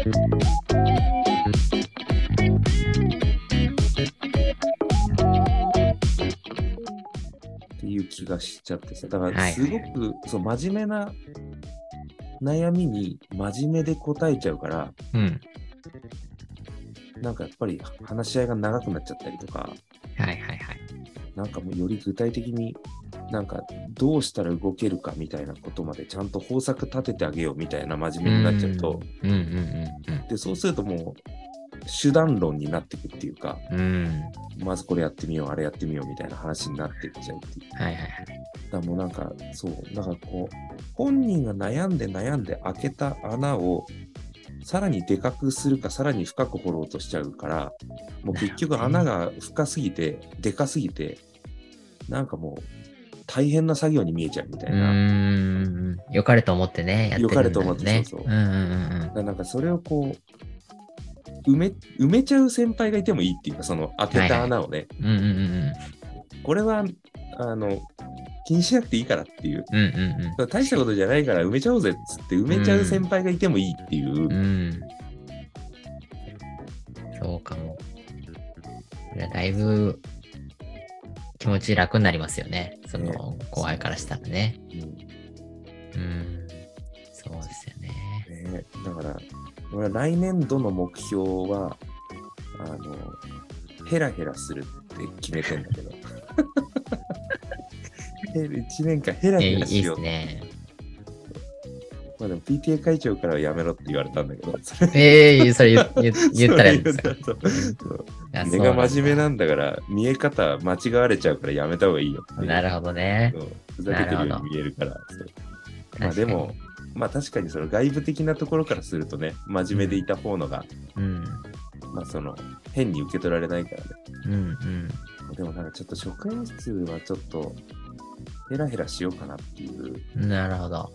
っていう気がしちゃってさ、だからはいすごく、そう真面目な悩みに真面目で答えちゃうから、うん。なんかやっぱり話し合いが長くなっちゃったりとか、はいはいはい。なんかもうより具体的になんかどうしたら動けるかみたいなことまでちゃんと方策立ててあげようみたいな真面目になっちゃうと、で、そうするともう手段論になっていくっていうか、うん。まずこれやってみよう、あれやってみようみたいな話になっていっちゃうっていう。はいはいはい。だからもうなんか、そう、だからこう、本人が悩んで悩んで開けた穴を、さらにでかくするか、さらに深く掘ろうとしちゃうから、もう結局穴が深すぎて、でかすぎて、なんかもう、大変な作業に見えちゃうみたいうな。ーん。良かれと思ってね、やってるんだよね。良かれと思ってそうそううんうんなんかそれをこう、埋め、埋めちゃう先輩がいてもいいっていうか、その開けた穴をね、うん。うんうんうんこれは、あの、気にしなくていいからっていう、うん。うんうん大したことじゃないから埋めちゃおうぜっつって埋めちゃう先輩がいてもいいっていう、うん。うん。そうかも。いやだいぶ気持ち楽になりますよね。そねの後輩からしたらね。うんうん。そうですよね。ね、だから、来年度の目標は、あの、ヘラヘラするって決めてんだけど。1年間ヘラヘラしよう。ですね。まあでも PTA 会長からはやめろって言われたんだけど、それええそれ言言 言ったらいいんですか？根が真面目ななんだから、見え方間違われちゃうからやめた方がいいよいうなるほどね。ふざけてるように見えるから。まあでも、まあ確かにその外部的なところからするとね、真面目でいた方のが、うん。まあその、変に受け取られないからね。うんうん。でもなんかちょっと職員室はちょっと、ヘラヘラしようかなっていう。なるほど。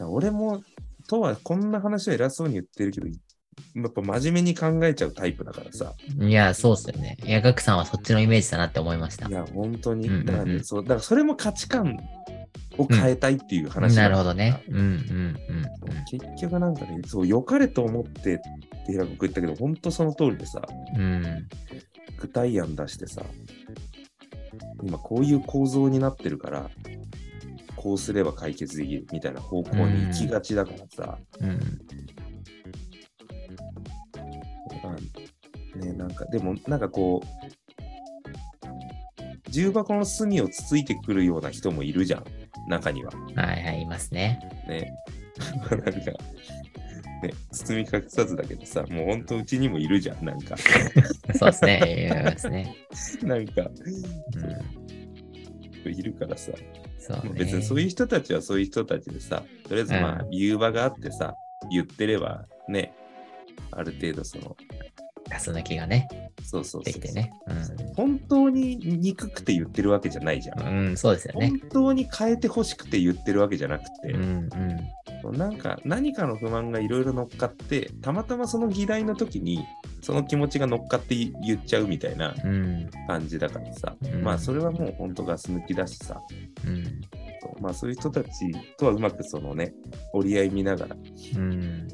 俺も、とはこんな話は偉そうに言ってるけど、やっぱ真面目に考えちゃうタイプだからさ。いや、そうっすよね。いや、ガクさんはそっちのイメージだなって思いましたい。や、本当に。うんうんうんだからね、そう、だからそれも価値観を変えたいっていう話なるほどね。うんうん結局なんかね、そう、良かれと思ってって平子君言ったけど、本当その通りでさ、うん。うん。具体案出してさ、今こういう構造になってるから、こうすれば解決できるみたいな方向に行きがちだからさ、うん。まあね、なんか、でもなんかこう、重箱の隅をつついてくるような人もいるじゃん、中には。はいはい、いますね。ね。なんか、ね、包み隠さずだけどさ、もう本当うちにもいるじゃん、なんか。そうですね。いますね。なんか、うん。いるからさ、そうね。別にそういう人たちはそういう人たちでさ、とりあえずまあう、言う場があってさ、言ってればね、ある程度その、ガス抜きがね、そうそうできてね。本当に憎くて言ってるわけじゃないじゃん。うん。うん、そうですよね本。当に変えてほしくて言ってるわけじゃなくて、うんうん。なんか何かの不満がいろいろ乗っかって、たまたまその議題の時に、その気持ちが乗っかって言っちゃうみたいなうん。感じだからさ、うんまあそれはもう本当ガス抜きだしさ、うん。そうまあそういう人たちとはうまくそのね、折り合い見ながらうん。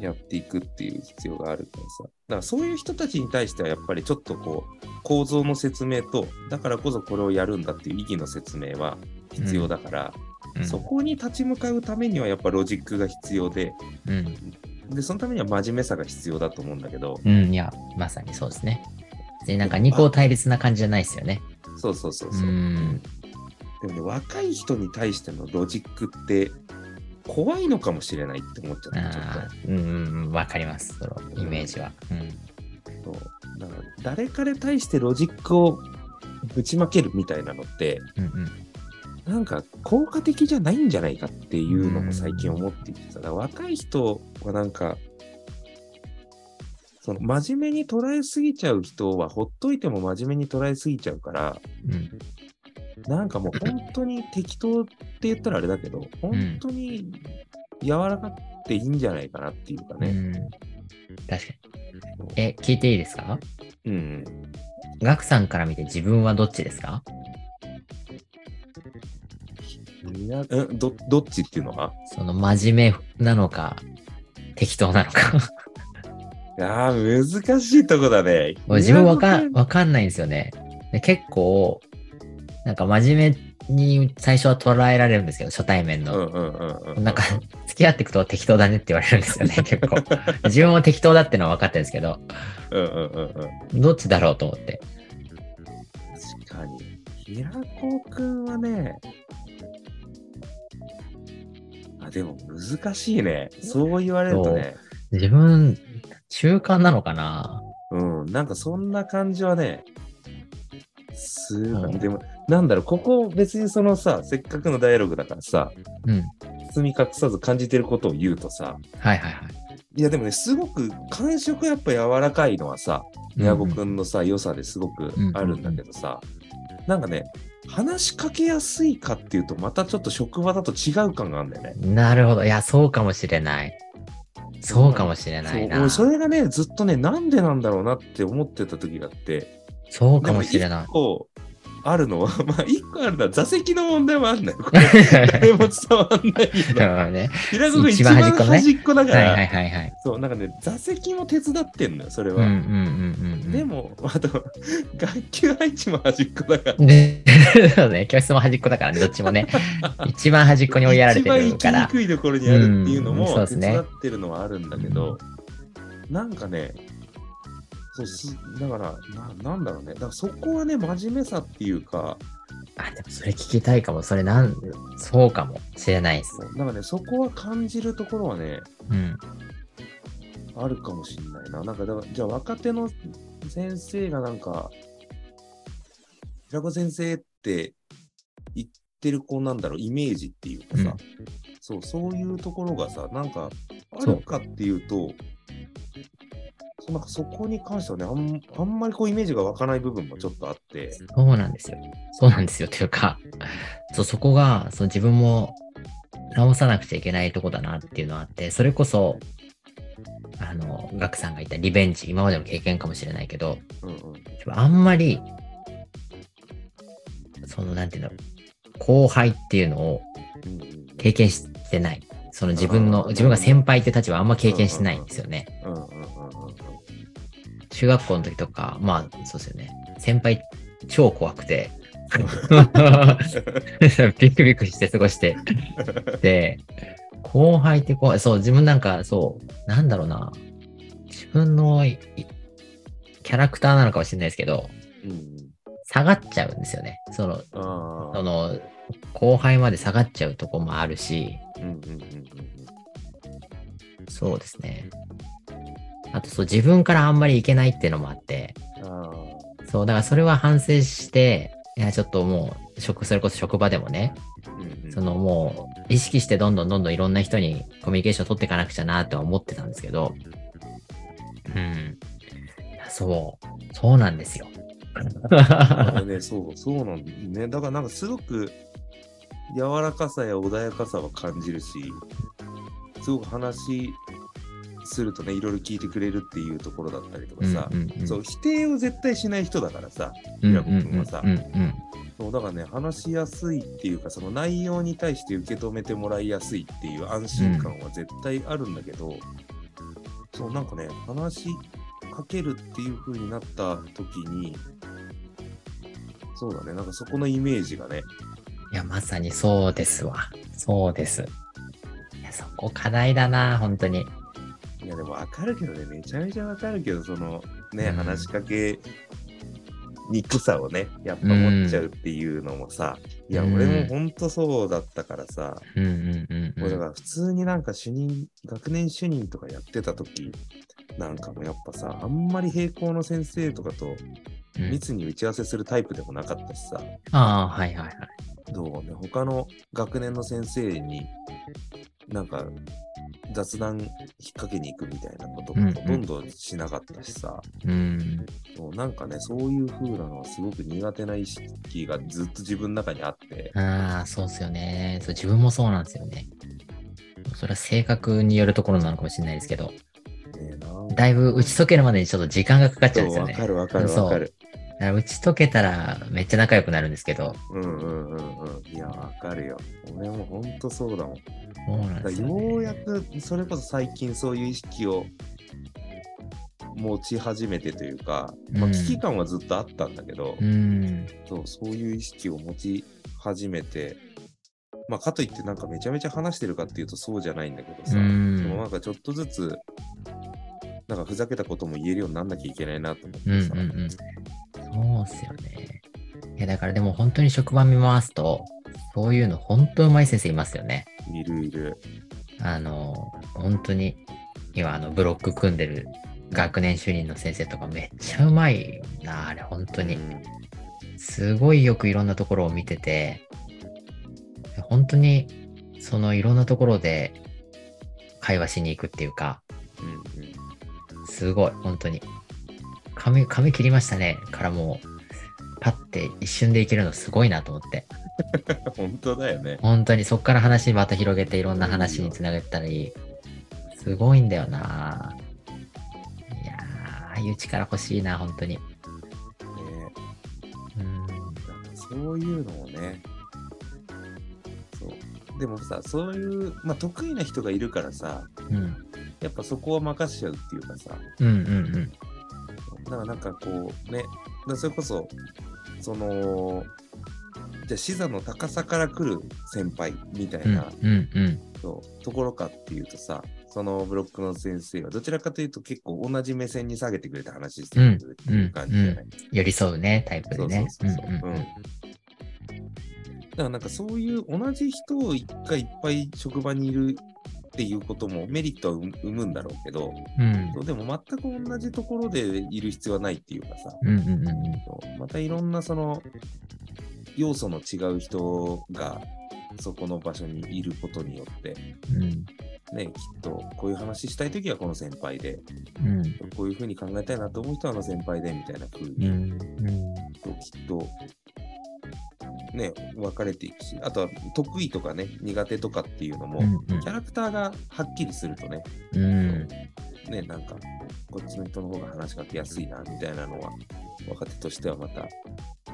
やっていくっていう必要があるからさ。だからそういう人たちに対してはやっぱりちょっとこう、構造の説明と、だからこそこれをやるんだっていう意義の説明は必要だから、うんそこに立ち向かうためにはやっぱロジックが必要で、うん。で、そのためには真面目さが必要だと思うんだけど、うん。いや、まさにそうですね。で、なんか二項対立な感じじゃないですよね。そうそうそううそう。ん。でもね、若い人に対してのロジックって怖いのかもしれないって思っちゃった、ちょっああ、うんうんうん、わかります。そのイメージは。うん。と。そうだから誰かに対してロジックをぶちまけるみたいなのって、うんうん。なんか効果的じゃないんじゃないかっていうのも最近思っていてさ、だから若い人はなんか、その真面目に捉えすぎちゃう人はほっといても真面目に捉えすぎちゃうから、うん。なんかもう本当に適当って言ったらあれだけど、本当に柔らかっていいんじゃないかなっていうかね。うん。確かに。え、聞いていいですか？うん。ガクさんから見て自分はどっちですか？いやうんどどっちっていうのは？その真面目なのか、適当なのか。いやー、難しいとこだね。自分わかわかんないんですよね。で結構、なんか真面目に最初は捉えられるんですけど、初対面の。なんか、付き合っていくと適当だねって言われるんですよね、結構。自分も適当だってのは分かってるんですけど、うんうんうんうん。どっちだろうと思って。確かに。平子くんはね、あ、でも難しいね。そう言われるとね、自分、中間なのかなうん、なんかそんな感じはね、すごい。うんでも、なんだろう、ここ別にそのさ、せっかくのダイアログだからさ、うん。包み隠さず感じてることを言うとさ、はいはいはい。いやでもね、すごく感触やっぱ柔らかいのはさ、宮子くんのさ、良さですごくあるんだけどさ、なんかね、話しかけやすいかっていうと、またちょっと職場だと違う感があるんだよね。なるほど。いや、そうかもしれない。そうかもしれないな。そそれがね、ずっとね、なんでなんだろうなって思ってた時があって、そうかもしれない。個あるのは、まあ、一個あるのは座席の問題もあるんだよ。これ誰も伝わんないけど。うんね。平子君一一番番端っこだから、はいはいはいはい。そう、なんかね、座席も手伝ってんのよ、それは。うんうんうんうんうん。でも、あと、学級配置も端っこだから。で、そうね、教室も端っこだからね、どっちもね。一番端っこに追いやられてるか一番行きにら。くいところにあるっていうのうんそうも手伝ってるのはあるんだけど、なんかね、そうすだからな、なんだろうね、だからそこはね、真面目さっていうか、あ、でもそれ聞きたいかも。それなん、そうかもしれないです。なんかね、そこは感じるところはね、うん。あるかもしれないな。なんかだから、じゃあ若手の先生がなんか、平子先生って言ってる子なんだろう、イメージっていうかさ、そう、そういうところがさ、なんかあるかっていうと、なんかそこに関してはねあん、あんまりこうイメージが湧かない部分もちょっとあって、そうなんですよ。そうなんですよ。というか、そうそこが、そう自分も直さなくちゃいけないとこだなっていうのはあって、それこそ、あの、ガクさんが言ったリベンジ、今までの経験かもしれないけど、うんうん、あんまり、その、なんていうんだろう、後輩っていうのを経験してない。その自分の、自分が先輩って立場あんま経験してないんですよね。中学校の時とか、まあ、そうですよね。先輩超怖くて、ビクビクして過ごして、で、後輩って怖い。そう、自分なんか、そう、なんだろうな。自分のいキャラクターなのかもしれないですけど、うんうん下がっちゃうんですよね。その、あその、後輩まで下がっちゃうとこもあるし、ーうんうんうんうんそうですね。あと、そう、自分からあんまりいけないっていうのもあって、うんあそう、だからそれは反省して、いや、ちょっともう、職、それこそ職場でもね、ーうんうんそのもう、意識してどんどんどんどんいろんな人にコミュニケーションを取っていかなくちゃなとは思ってたんですけど、うん。そう、そうなんですよ。ね、そう、そうなんだよね。だからなんかすごく柔らかさや穏やかさは感じるし、すごく話するとね、いろいろ聞いてくれるっていうところだったりとかさ、うんうんうんそう、否定を絶対しない人だからさ、うん平子君はさうんうんそうだからね、話しやすいっていうか、その内容に対して受け止めてもらいやすいっていう安心感は絶対あるんだけど、そう、なんかね、話しかけるっていう風になった時に、そうだね、なんかそこのイメージがね、いや、まさにそうですわ。そうです。いや、そこ課題だな、本当に。いやでもわかるけどね、めちゃめちゃわかるけど、そのね、うん。話しかけにくさをね、やっぱ持っちゃうっていうのもさ、いや、うん俺もほんとそうだったからさ、うんうんうんうん。もうだから普通になんか主任、学年主任とかやってた時なんかもやっぱさ、あんまり平行の先生とかとうん。密に打ち合わせするタイプでもなかったしさ、ああ、はいはいはい。どうね、他の学年の先生になんか雑談引っ掛けに行くみたいなこともほとんどしなかったしさ、うん。もうなんかね、そういう風なのはすごく苦手な意識がずっと自分の中にあって、ああ、そうっすよね。そう、自分もそうなんですよね。それは性格によるところなのかもしれないですけど、だいぶ打ち解けるまでにちょっと時間がかかっちゃうんですよね。わかるわかるわかる。打ち解けたらめっちゃ仲良くなるんですけど、うんうんうんうん。いや、わかるよ。俺もほんとそうだもん。そうなんですよ、ね。ようやくそれこそ最近そういう意識を持ち始めてというか、まあ、うん危機感はずっとあったんだけど、うん。そうそういう意識を持ち始めて、まあ、かといってなんかめちゃめちゃ話してるかっていうとそうじゃないんだけどさ、うんでもなんかちょっとずつなんかふざけたことも言えるようになんなきゃいけないなと思ってさ、うんうんうん。そうっすよね。いや、だからでも本当に職場見回すと、そういうの本当うまい先生いますよね。いるいる。あの、本当に、今、あの、ブロック組んでる学年主任の先生とかめっちゃうまいな、あれ、本当に。うんすごいよくいろんなところを見てて、本当に、そのいろんなところで会話しに行くっていうか、すごい、本当に。髪、髪切りましたね。からもう、パッて一瞬でいけるのすごいなと思って。本当だよね。本当にそっから話また広げていろんな話につなげたり、すごいんだよな。いやー、ああいう力欲しいな、本当に。ねうん。そういうのをね、そう。でもさ、そういう、まあ、得意な人がいるからさ、うん。やっぱそこは任しちゃうっていうかさ、うんうんうん。だからなんかこうね、それこそ、その、じゃあ視座の高さから来る先輩みたいうんな、うんうん。ところかっていうとさ、そのブロックの先生はどちらかというと結構同じ目線に下げてくれて話してるっていう感じじゃない、寄り添うね、タイプでね。そうそうそうそう。んんうんだからなんかそういう同じ人を一回いっぱい職場にいるっていうこともメリットは生むんだろうけど、うん。でも全く同じところでいる必要はないっていうかさ、うんうんうんまたいろんなその要素の違う人がそこの場所にいることによって、うん。ね、きっとこういう話したいときはこの先輩で、うん。こういうふうに考えたいなと思う人はあの先輩でみたいな風うに、ん。うん。ときっと、ね、分かれていくし、あとは得意とかね、苦手とかっていうのも、うんキャラクターがはっきりするとね、うん。ね、なんか、こっちの人の方が話しかけやすいな、みたいなのは、若手としてはまた、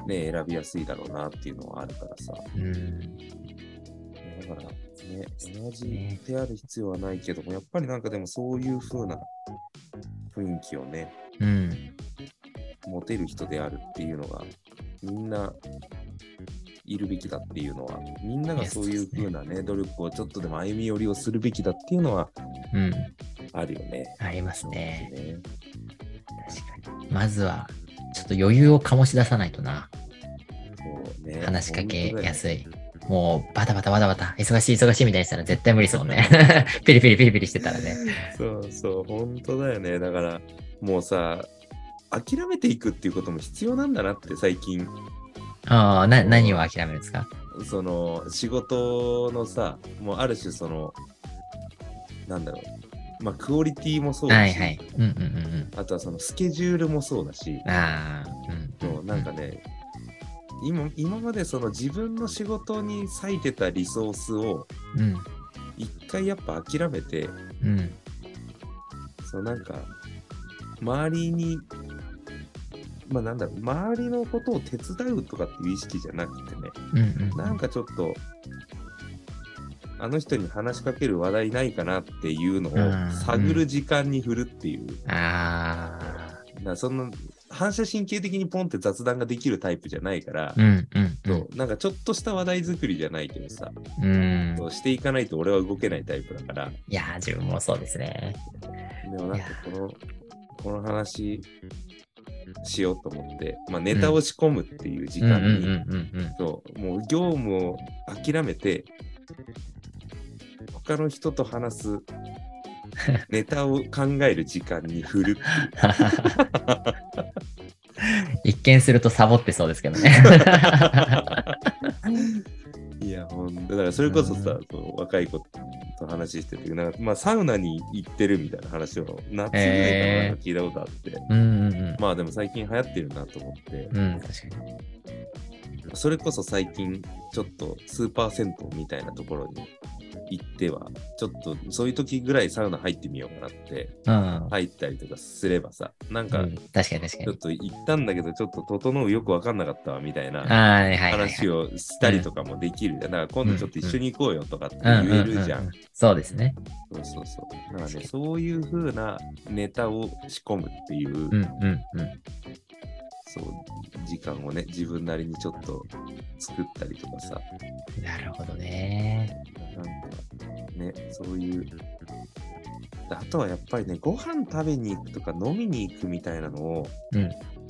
ね、選びやすいだろうなっていうのはあるからさ。うん。だから、ね、同じである必要はないけども、やっぱりなんかでもそういう風な雰囲気をね、うん。持てる人であるっていうのが、みんないるべきだっていうのは、みんながそういう風なね、努力をちょっとでも歩み寄りをするべきだっていうのはうん。あるよね。ありますね。ね確かに。まずは、ちょっと余裕を醸し出さないとな。そうね話しかけやい。すい。もう、バタバタバタバタ、忙しい忙しいみたいにしたら絶対無理ですもんね。ピリピリピリピリしてたらね。そうそう、本当だよね。だから、もうさ、諦めていくっていうことも必要なんだなって最近、ああ、な、何を諦めるんですか？その仕事のさ、もうある種その、なんだろう、まあクオリティもそうだし、はいはい。うんうんうんあとはそのスケジュールもそうだしう、ん。ああ、うん。そうなんかね、今今までその自分の仕事に割いてたリソースをうん。一回やっぱ諦めて、うん。そうなんか、周りに、まあなんだろう、周りのことを手伝うとかっていう意識じゃなくてね、うんうん。なんかちょっと、あの人に話しかける話題ないかなっていうのうんを探る時間に振るっていう、ああ。だからそんな反射神経的にポンって雑談ができるタイプじゃないから、うんうんなんかちょっとした話題作りじゃないけどさ、うん。していかないと俺は動けないタイプだから、いやー、自分もそうですね。でもなんかこの、この話しようと思って、まあ、ネタを仕込むっていう時間に、そうもう業務を諦めて、他の人と話す ネタを考える時間に振る。一見するとサボってそうですけどね。いや、ほんとだからそれこそさ、うんそう若い子と話してて、なんかまあ、サウナに行ってるみたいな話を夏ぐらいかなへーなんか聞いたことあって、うんうんうん。まあでも最近流行ってるなと思って、うん、確かに。それこそ最近ちょっとスーパー銭湯みたいなところに行っては、ちょっとそういう時ぐらいサウナ入ってみようかなって、うん。入ったりとかすればさ、なんか、うん確かに確かちょっに。と行ったんだけど、ちょっと整うよくわかんなかったわみたいなはいはいはい。話をしたりとかもできるじゃん。だから今度ちょっと一緒に行こうよとかってうん言えるじゃ。ん。そうですね。そうそうそう。だからね、そういう風なネタを仕込むっていう、うんうんうん。そう、時間をね、自分なりにちょっと作ったりとかさ、なるほどね。なんかね、そういう。あとはやっぱりね、ご飯食べに行くとか飲みに行くみたいなのを、うん。や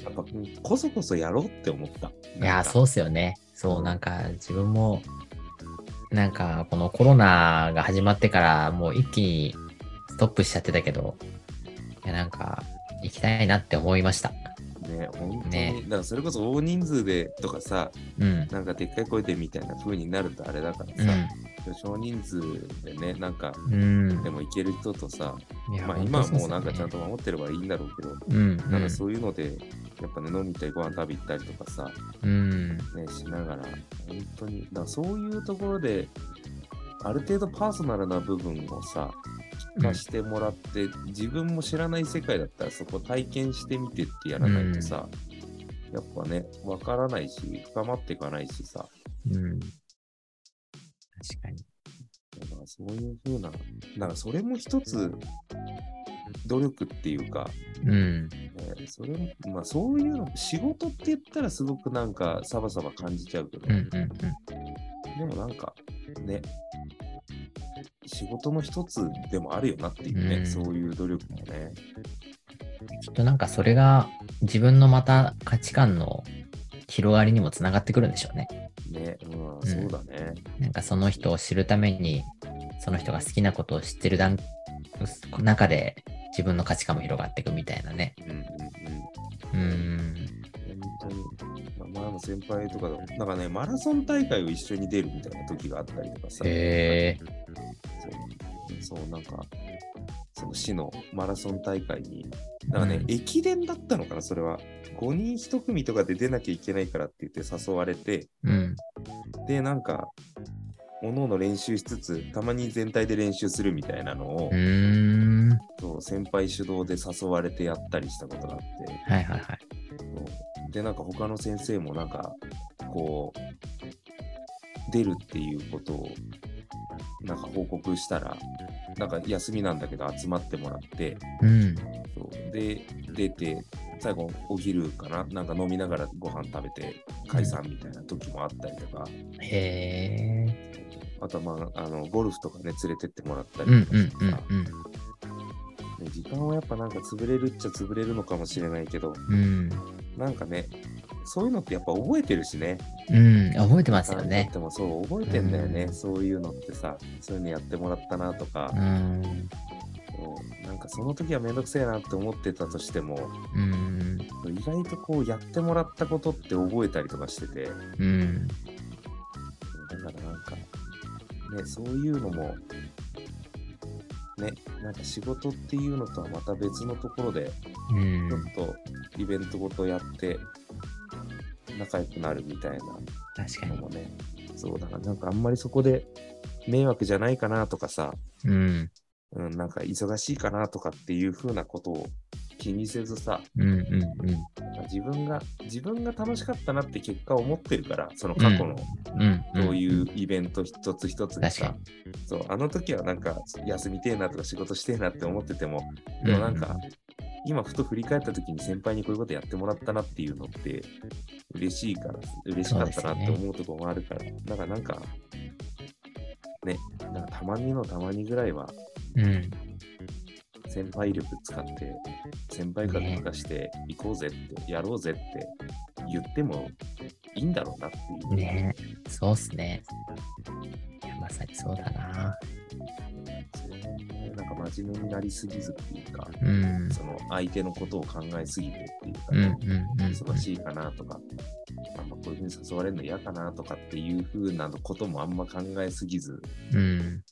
っぱこそこそやろうって思った。いやー、そうっすよね。そうう、んなんか自分も、なんかこのコロナが始まってからもう一気にストップしちゃってたけど、いや、なんか行きたいなって思いました。ね、本当に、ねだからそれこそ大人数でとかさ、うん。なんかでっかい声でみたいな風になるとあれだからうさ、少人数でね、なんか、ん。うん。でも行ける人とさ、まあ今はもうなんかちゃんそと守ってればいいんだろうけど。なんかそういうので、やっぱね、飲みたりご飯食べ行ったりとかさ、うん。ね、しながら、本当に、だからそういうところで、ある程度パーソナルな部分をさ、聞かしてもらって、自分も知らない世界だったらそこ体験してみてってやらないとさ、やっぱね、わからないし、深まっていかないしさ、うん。確かに。だからそういう風な、なんかそれも一つ、努力っていうか、うん。ね、それも、まあそういうの、仕事って言ったらすごくなんかサバサバ感じちゃうけど、うんうんうん。でもなんかね、仕事の一つでもあるよなっていうね、うんそういう努力もね。きっとなんかそれが自分のまた価値観の広がりにもつながってくるんでしょうね。ね、うん、そうだね。なんかその人を知るために、その人が好きなことを知ってる段中で自分の価値観も広がっていくみたいなね。うんうんうん。うーん。本当に、まあ、前の先輩とかだ。なんかね、マラソン大会を一緒に出るみたいな時があったりとかさ、へえそう、そうなんか、その市のマラソン大会に、なんかね、うん。駅伝だったのかな、それは。5人1組とかで出なきゃいけないからって言って誘われて、うん。で、なんか、おのおの練習しつつ、たまに全体で練習するみたいなのを。そう先輩主導で誘われてやったりしたことがあって、はいはいはい。で、なんか他の先生もなんか、こう、出るっていうことを、なんか報告したら、なんか休みなんだけど集まってもらって、うん。で、出て、最後お昼かななんか飲みながらご飯食べて解散みたいな時もあったりとか、へえ。あとはまあ、あの、ゴルフとかね、連れてってもらったうんうんりとかしてさ、うんね時間はやっぱなんか潰れるっちゃ潰れるのかもしれないけど、うん。なんかね、そういうのってやっぱ覚えてるしね。うん。覚えてますよね。でもそう、覚えてんだよね、うんそういうのってさ、そういうのやってもらったなとかう、ん。そうなんかその時はめんどくせえなって思ってたとしても、うん。意外とこうやってもらったことって覚えたりとかしてて、うん。だからなんか、ね、そういうのも、ね、なんか仕事っていうのとはまた別のところで、うんちょっとイベントごとやって、仲良くなるみたい確かに。なのもね、そうだからなんかあんまりそこで迷惑じゃないかなとかさ、うん。うん、なんか忙しいかなとかっていう風なことを気にせずさ、うんうんうん。自分が、自分が楽しかったなって結果を持ってるから、その過去のうん。そういうイベント一つ一つにさそう、あの時はなんか休みてえなとか仕事してえなって思ってても、でもなんか、今ふと振り返った時に先輩にこういうことやってもらったなっていうのって嬉しいから、嬉しかったなって思うところもあるから、だからなんか、ね、なんかたまにのたまにぐらいはうん。先輩力使って、先輩から抜かして行こうぜって、やろうぜって言ってもいいんだろうなっていう。ねそうっすね。いや、まさにそうだな。それもねなんか真面目になりすぎずっていうか、うん。その相手のことを考えすぎてっていうかね、うん。忙しいかなとか、あんまこういうふうに誘われるの嫌かなとかっていうふうなこともあんま考えすぎず、うん。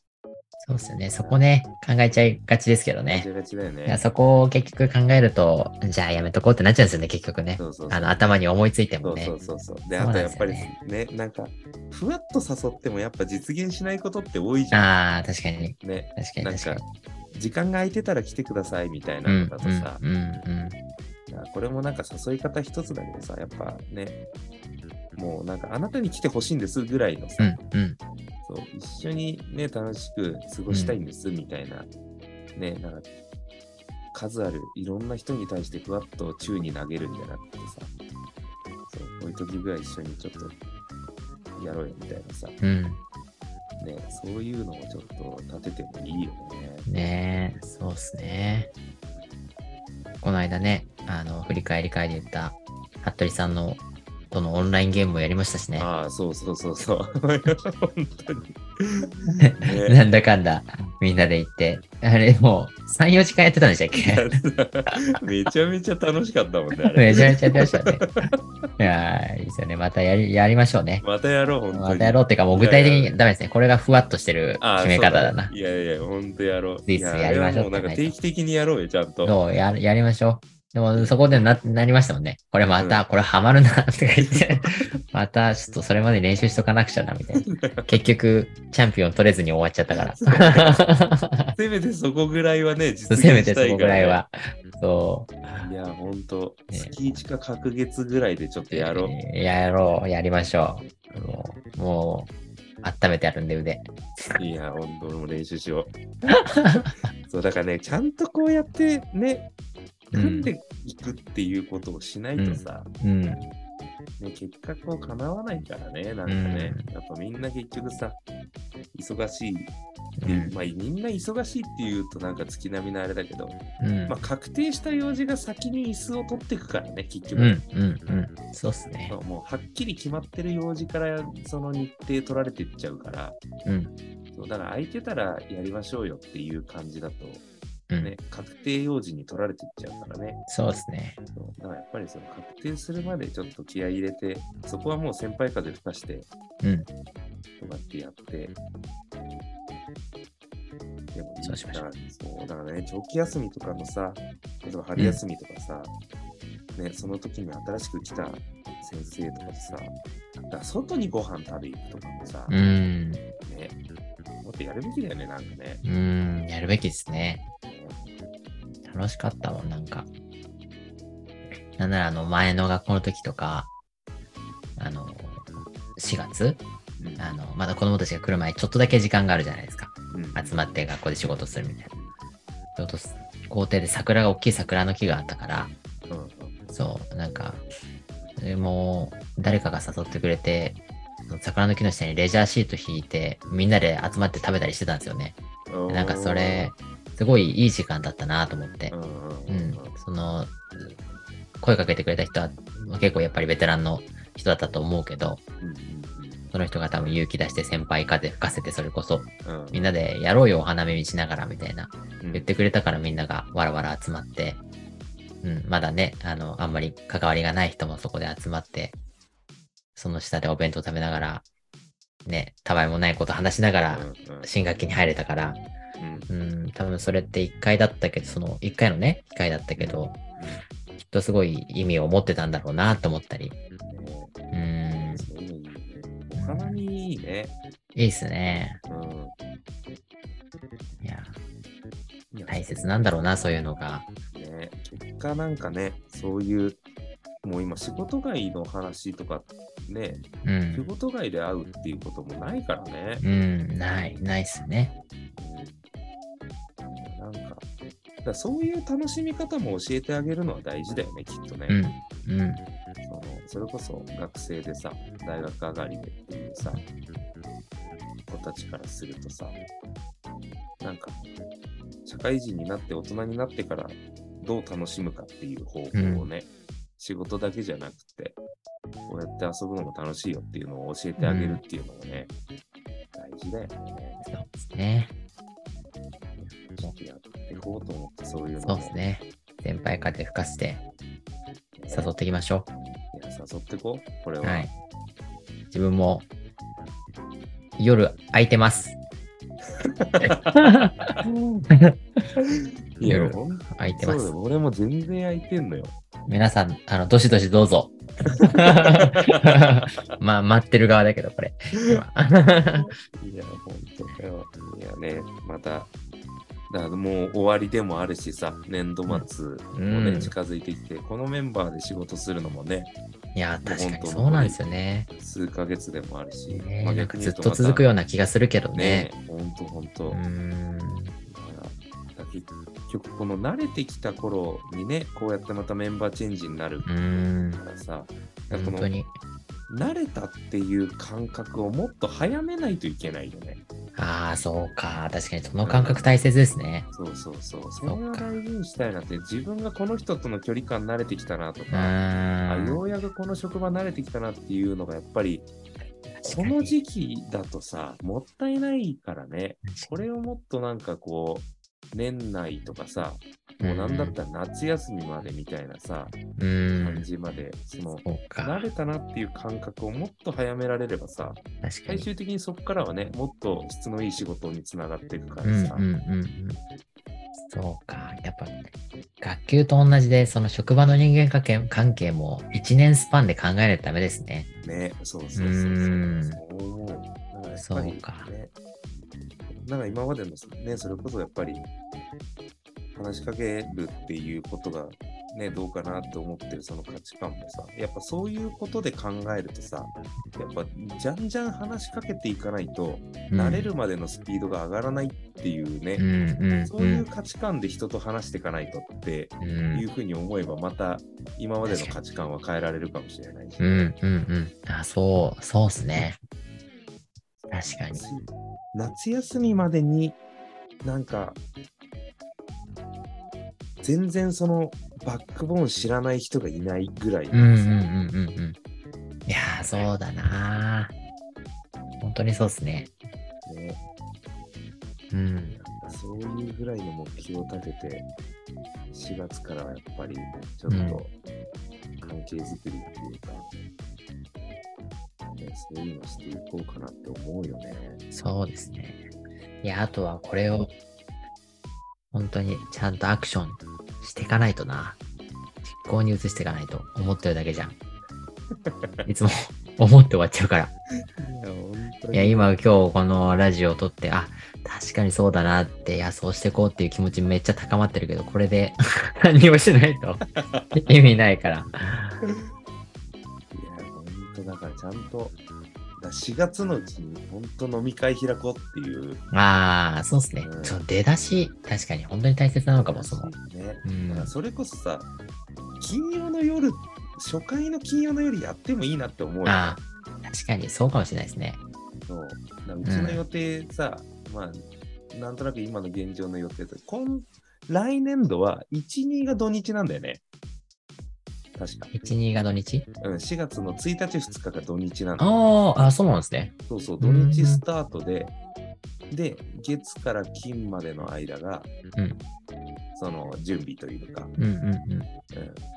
そうですよね。そこね、考えちゃいがちですけどガねチ。ガチだよいやね。そこを結局考えると、じゃあやめとこうってなっちゃうんですよね、結局ね。そうそうそうあの、頭に思いついてもねそうそ。うそうそう。で、あとやっぱりねね、なんか、ふわっと誘ってもやっぱ実現しないことって多いじゃああ、確かに。ん。ね。確かに確かに。、時間が空いてたら来てくださいみたいなうんのだとさ、うんうんいやこれもなんか誘い方一つだけどさ、やっぱね、もうなんかあなたに来てほしいんですぐらいのさ、うんうんそう一緒にね、楽しく過ごしたいんですみたいな、ね、なんか数あるいろんな人に対してふわっと宙に投げるんじゃなくてさ、そう、こういう時ぐらい一緒にちょっとやろうよみたいなさ、うん。うん。ね、そういうのをちょっと立ててもいいよね。ねえ、そうっすね。この間ね、あの、振り返り会で言った、服部さんの、とのオンラインゲームもやりましたしね。ああ、そうそうそうそう。本当に。ね なんだかんだ、みんなで行って。あれ、もう、3、4時間やってたんでしたっけ？めちゃめちゃ楽しかったもんね。めちゃめちゃやってましたね。いやー、いいですよね。またやり、やりましょうね。またやろう、本当に。またやろうっていうか、もう具体的にダメですね。これがふわっとしてる決め方だな。いやいや、本当やろう。いいっすやりましょうなんか定期的にやろうよ、ちゃんと。そう、や、やりましょう。でも、そこでな、なりましたもんね。これまた、うんこれハマるな、とか言って、また、ちょっとそれまで練習しとかなくちゃな、みたいな。結局、チャンピオン取れずに終わっちゃったから。せめてそこぐらいはね、実現せめてそこ。ぐらいは。そう。いや、本当ね月1か隔月ぐらいでちょっとやろう。えーやろう、やりましょう。もう、もう温めてあるんで腕。いや、本当俺も練習しよう。そう、だからね、ちゃんとこうやってね、組んでいくっていうことをしないとさ、うん。ね、結果こう叶わないからね、なんかね、やっぱみんな結局さ、忙しいっていう、うんまあみんな忙しいっていうとなんか月並みのあれだけど、うんまあ確定した用事が先に椅子を取っていくからね、結局。うん、うん、うん。そうっすねそ。うもうはっきり決まってる用事からその日程取られていっちゃうから、うん。そうだから空いてたらやりましょうよっていう感じだと、うんね、確定用事に取られていっちゃうからね。そうですね。そうだからやっぱりその確定するまでちょっと気合い入れて、そこはもう先輩風吹かして、うん。とかってやって、でもいいそうしましょうだからそうだからね、長期休みとかのさ、例えば春休みとかさ、ね、その時に新しく来た先生とかでさ、だから外にご飯食べ行くとかもさ、うん。ね、やるべきだよね、なんかね。うん。やるべきですね。楽しかったもん、なんか。なんなら、あの、前の学校の時とか、あの、4月？うんあの、まだ子供たちが来る前、ちょっとだけ時間があるじゃないですか。うん集まって学校で仕事するみたいな。ちょっと校庭で桜が、大きい桜の木があったから、うんそう、なんか、でもう、誰かが誘ってくれて、桜の木の下にレジャーシート引いて、みんなで集まって食べたりしてたんですよね。うんなんかそれ、すごいいい時間だったなと思ってう。ん。その、声かけてくれた人は結構やっぱりベテランの人だったと思うけど、その人が多分勇気出して先輩風吹かせてそれこそみんなでやろうよお花見しながらみたいなうん言ってくれたからみんながわらわら集まって、うん、まだね、あの、あんまり関わりがない人もそこで集まって、その下でお弁当食べながら、ね、たわいもないこと話しながら新学期に入れたから、うん。うん、多分それって1回だったけど、その1回のね、1回だったけど、きっとすごい意味を持ってたんだろうなと思ったり、ねうん。お花見いいね。いいっすね。うん。いや、いや。大切なんだろうな、そういうのが。ね、結果なんかね、そういう、もう今仕事外の話とかね、う仕ん、事外で会うっていうこともないからね。うん、ない、ないっすね。うんなんか、だそういう楽しみ方も教えてあげるのは大事だよね、きっとね。うん、うん、そのそれこそ学生でさ、大学上がりでっていうさ、子たちからするとさ、なんか、社会人になって大人になってからどう楽しむかっていう方法をね、仕事だけじゃなくて、こうやって遊ぶのも楽しいよっていうのを教えてあげるっていうのもね、大事だよね。そうですね。やっていこうと思って、そういうのそうですね。先輩風吹かせて誘っていきましょいや、誘ってこう、これう。は。はい。自分も夜空いてます。夜空いてます。俺も全然空いてんのよ。皆さん、あの、どしどしどうぞ。まあ、待ってる側だけど、これ。今 いや、本当だよ。いやね、また、だからもう終わりでもあるしさ、年度末もね、うん近づいてきて、このメンバーで仕事するのもね、いや、確かに本当そうなんですよね。数ヶ月でもあるし、ねずっとと続くようなな気がするけどね。ね、ほんとほんと。うーん。結局、この慣れてきた頃にね、こうやってまたメンバーチェンジになる。からさ、本当に。慣れたっていう感覚をもっと早めないといけないよね。ああ、そうか。確かにその感覚大切ですね。そうそうそう。そそっかれを大事にしたいなって、自分がこの人との距離感慣れてきたなとうか。ようやくこの職場慣れてきたなっていうのがやっぱり、この時期だとさ、もったいないからね、これをもっとなんかこう、年内とかさ、もうなんだったら夏休みまでみたいなさ、うー感ん。じまで、その、慣か。れたなっていう感覚をもっと早められればさ、最に。終的にそこからはね、もっと質のいい仕事につながっていくかうんらさ、うんうんうん。そうか。やっぱ、学級と同じで、その職場の人間関係も1年スパンで考えないとダメですね。ね、そうそうそうそう。うそうかなんか今までのね、それこそやっぱり話しかけるっていうことがね、どうかなって思ってるその価値観もさ、やっぱそういうことで考えるとさ、やっぱじゃんじゃん話しかけていかないと、うん慣れるまでのスピードが上がらないっていうね、うんうんそういう価値観で人と話していかないとってうん。いうふうに思えば、また今までの価値観は変えられるかもしれないし。うんうんうん。あ、そう、そうっすね。確かに。夏休みまでになんか全然そのバックボーン知らない人がいないぐらいうんうんうんうんうん。いやー、そうだなー本当にそうっすね。ねうん。そういうぐらいの目標を立てて4月からはやっぱりちょっと関係づくりっていうか、ね、そういうのしていこうかなって思うよね。そうですね。いや、あとはこれを、本当にちゃんとアクションしていかないとな。実行に移していかないと思ってるだけじゃん。いつも 思って終わっちゃうから。いや今今日このラジオを撮って、あ、確かにそうだなって、いや、そうしていこうっていう気持ちめっちゃ高まってるけど、これで 何もしないと意味ないから。いや、本当だからちゃんと、だ4月のうちに本当飲み会開こうっていう。ああ、そうですねう。んちょ出だし、確かに本当に大切なのかも、その。ね。うんだからそれこそさ、金曜の夜、初回の金曜の夜やってもいいなって思う。ああ、確かにそうかもしれないですね。そううちの予定さ、まあ、なんとなく今の現状の予定で、今来年度は1、2が土日なんだよね。確か。1、2が土日？うん、4月の1日、2日が土日なんだ。ああ、あそうなんですね。そうそう、土日スタートで、で、月から金までの間が、うん。その準備というか、うんうんうん。うん、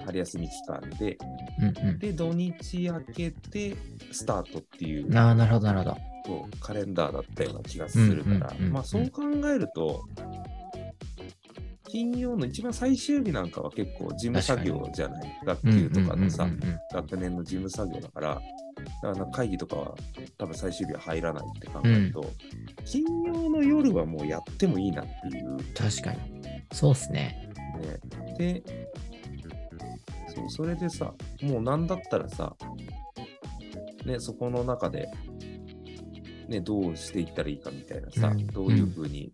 春休み期間で、うんで、土日明けてスタートっていううん。ああ、なるほど、なるほど。カレンダーだったような気がするから、うんうんうんうんまあそう考えると、金曜の一番最終日なんかは結構事務作業じゃない？学級とかのさ、うんうんうんうん学年の事務作業だから、だから会議とかは多分最終日は入らないって考えると、金曜の夜はもうやってもいいなっていう確かに。そうっすね。ね。で、そう、それでさ、もうなんだったらさ、ね、そこの中で、ね、どうしていったらいいかみたいなさ、うんどういうふうに、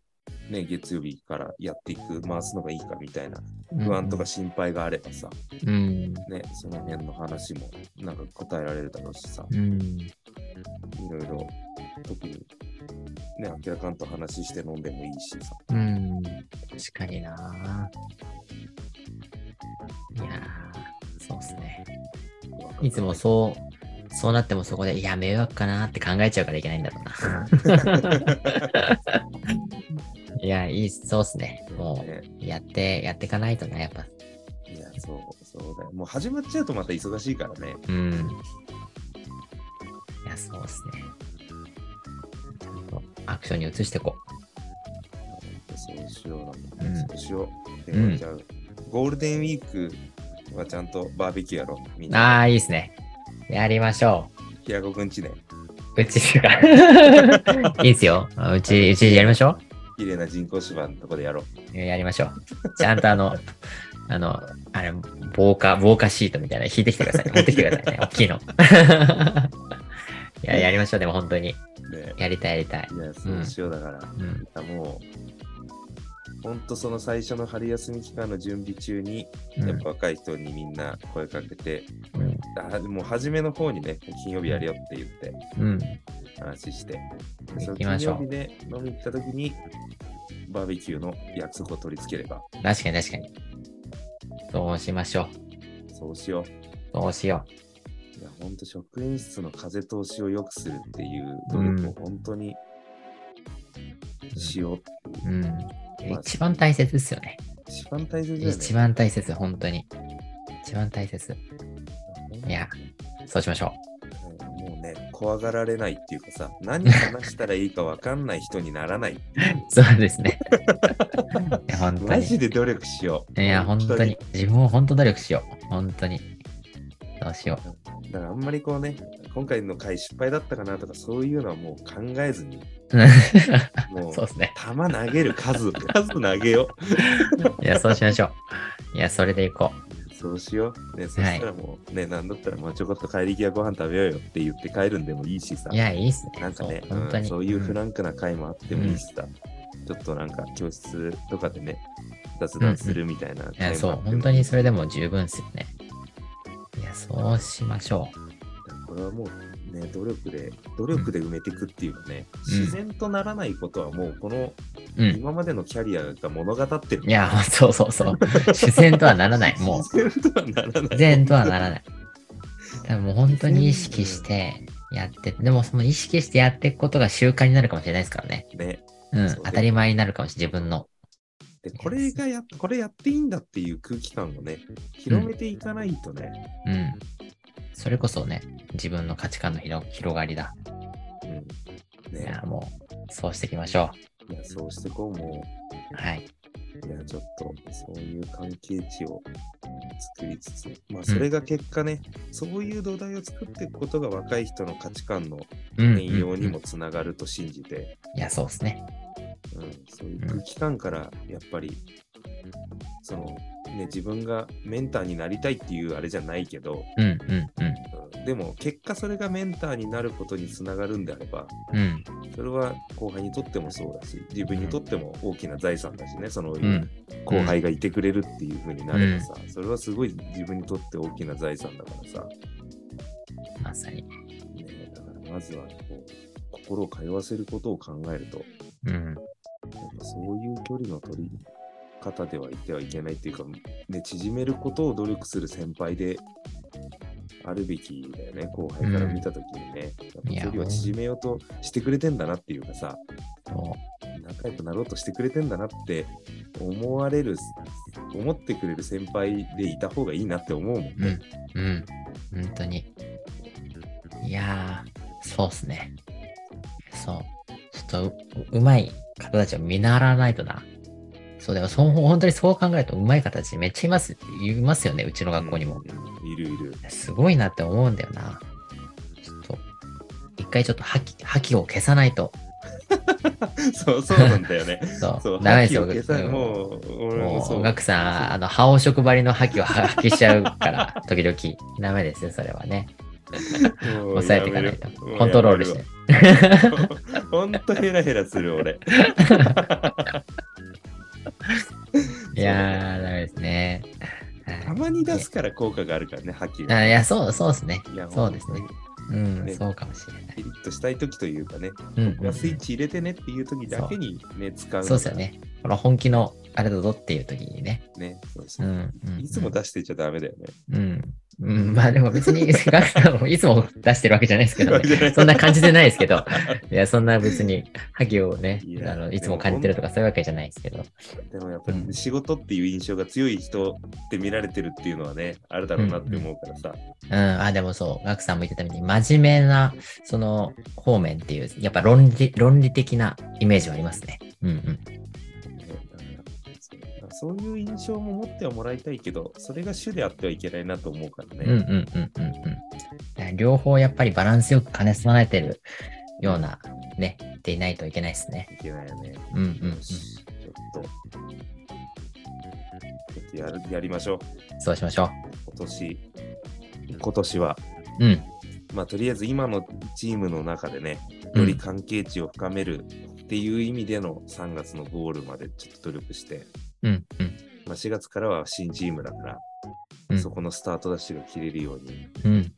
ね、月曜日からやっていく、回すのがいいかみたいな不安とか心配があればさ、うん。ね、その辺の話もなんか答えられるだろうしさ、うん。いろいろ、特に、ね、明らかんと話して飲んでもいいしさ、うん。確かにな。いやー、そうっすね。いつもそう、そうなってもそこで、いや、迷惑かなって考えちゃうからいけないんだろうな。いや、いいっす、そうっすね。もねう、やって、やっていかないとな、やっぱ。いや、そう、そうだよ。もう始まっちゃうとまた忙しいからね。うん。いや、そうっすね。ちゃんとアクションに移していこそうしよううんな。そうしよう。でうんじゃあ、ゴールデンウィークはちゃんとバーベキューやろう。みんあな。あ、いいですね。やりましょ平子くんちね。う。うちが。いいですよ。うち、うちでやりましょ綺麗な人工芝のとこでやろう。う。やりましょう。ちゃんとあの、あの、あれ、防火、防火シートみたいなの引いてきてください。持ってきてくださいね。大きいの。いや、やりましょう。でも本当に。ねやりたいやりたい。いや、そうしようだから。うん。もう、ほんとその最初の春休み期間の準備中に、やっぱ若い人にみんな声かけて、うん。あもう初めの方にね、金曜日やるよって言ってうん。話して、行そのきましょう金曜日で飲み行った時に、バーベキューの約束を取り付ければ、確かに確かに。そうしましょそうしよう。う。そうしよいや、ほんと職員室の風通しを良くするっていう努力を本当にしよううう。うん。一番大切ですよね。一番大切ね。一番大切、本当に。一番大切。いや、そうしましょうんもうね、怖がられないっていうかさ、何話したらいいか分かんない人にならない。そうですね。いや、本当マに。ジで努力しよう。いや、本当に。。自分を本当努力しよう。本当に。そうしよだからあんまりこうね、今回の回失敗だったかなとか、そういうのはもう考えずに、う。もうそうですね。球投げる数、数投げよいや、そうしましょう。いや、それでいこう。そうしよう。ね、そしたらもうね、なんだったらもうちょこっと帰り際ご飯食べようよって言って帰るんでもいいしさう。い。や、いいっすね。なんかね、そう本当に。うんそういうフんランクな回もあってもいいしさ、ちょっとなんか教室とかでね、雑談するみたいないや、そう、回もあっても本当にそれでも十分っすよね。いや、そうしましょこれはもうね、努力で、努力で埋めていくっていうのね、うん自然とならないことはもうこのう。うん。今までのキャリアが物語ってる。いや、そうそうそう。自然とはならない。もう、自然とはならない。自然とはならない。多分もう本当に意識してやって、でもその意識してやっていくことが習慣になるかもしれないですからね。ね。うん当たり前になるかもしれない、自分の。で、これがや、これやっていいんだっていう空気感をね、広めていかないとね、うん。それこそね、自分の価値観の広広がりだ。うん。ねいや、もう、そうしていきましょいや、そうしてこう、もう。はい。う、いや、ちょっと、そういう関係値を作りつつ、まあ、それが結果ね、そういう土台を作っていくことが若い人の価値観のうん。変容にうんもつながると信じて、いや、そうですね。うん、そういう空気感からやっぱり、そのね、自分がメンターになりたいっていうあれじゃないけど、うん、うん、うん。うんでも結果それがメンターになることにつながるんであれば、うん、それは後輩にとってもそうだし、自分にとっても大きな財産だしね、そのうん。後輩がいてくれるっていう風になればさ、それはすごい自分にとって大きな財産だからさ、まさに。ね、だからまずはこう心を通わせることを考えると、うん。そういう距離の取り方ではいてはいけないっていうか、ね、縮めることを努力する先輩であるべきだよね、後輩から見たときにね。いややっぱ距離を縮めようとしてくれてんだなっていうかさ、そ仲良くなろうとしてくれてんだなって思われる、思ってくれる先輩でいた方がいいなって思うもんう。うん、うん。本当に。いやー、そうっすね。そう。ちょっとう、うまい方たちを見習わないとな。そう、でもそう、本当にそう考えると、うまい方たちめっちゃいます、いますよね、うちの学校にも。うんいるいる。すごいなって思うんだよな。ちょっと、一回ちょっと覇気、覇気を消さないと。そう、そうなんだよね。そう、ダメですよ。もう、俺もうう。ガクさん、あの、覇王色張りの覇気を発揮しちゃうから、時々。ダメですよ、それはね。抑えていかないと。コントロールして。。ほんとヘラヘラする俺。いやー、ダメですね。たまに出すから効果があるからね、覇気あいや、そう、そうですねいや。そうですね。。うん、ねそうかもしれない。ピリッとしたい時というかね、うんうんここはスイッチ入れてねっていう時だけにね、使うそうですよ。ね。この本気のあれだぞっていう時にね。ね、そうそうう。ん。うんいつも出してちゃダメだよね。うん。うん、まあでも別に、ガクさんもいつも出してるわけじゃないですけどね。そんな感じでないですけど。いや、そんな別に、覇気をねい、やあのいつも感じてるとかそういうわけじゃないですけど。でもやっぱうんり仕事っていう印象が強い人って見られてるっていうのはね、あるだろうなって思うからさ。うん、あ、でもそう、ガクさんも言ってたみたいに、真面目な、その、方面っていう、やっぱ論理、論理的なイメージはありますね。うんうん。そういう印象も持ってはもらいたいけど、それが主であってはいけないなと思うからね。うんうんうんうんうん。両方やっぱりバランスよく兼ね備えてるような、ね、でいないといけないですね。いけないよね。うんうんうんちょっと、ちょっとやるやりましょう。そうしましょ今年、今年は。う。うん。まあ、とりあえず今のチームの中でね、うんより関係値を深めるっていう意味での3月のゴールまでちょっと努力して、うんうん。まあ、4月からは新チームだから、うんそこのスタートダッシュが切れるようにうん。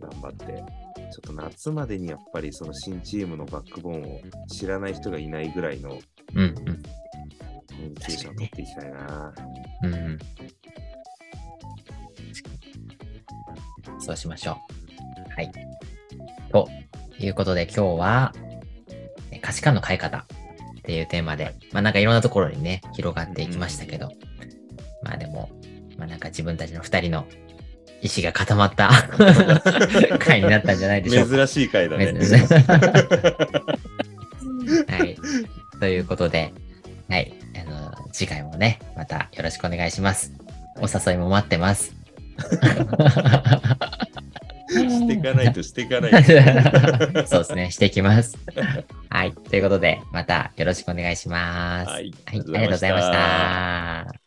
頑張って、ちょっと夏までにやっぱりその新チームのバックボーンを知らない人がいないぐらいのうんうん。コミュニケーションを取っていきたいな。うんうん。そうしましょう。はい。ということで今日は、え価値観の変え方っていうテーマで、まあなんかいろんなところにね、広がっていきましたけど、まあでも、まあなんか自分たちの二人の意志が固まった 回になったんじゃないでしょうか。珍しい回だね。はい。ということで、はい。あの、次回もね、またよろしくお願いします。お誘いも待ってます。していかないとしていかないと。そうですね。していきます。はい。ということで、またよろしくお願いします。はい。はい。ありがとうございました。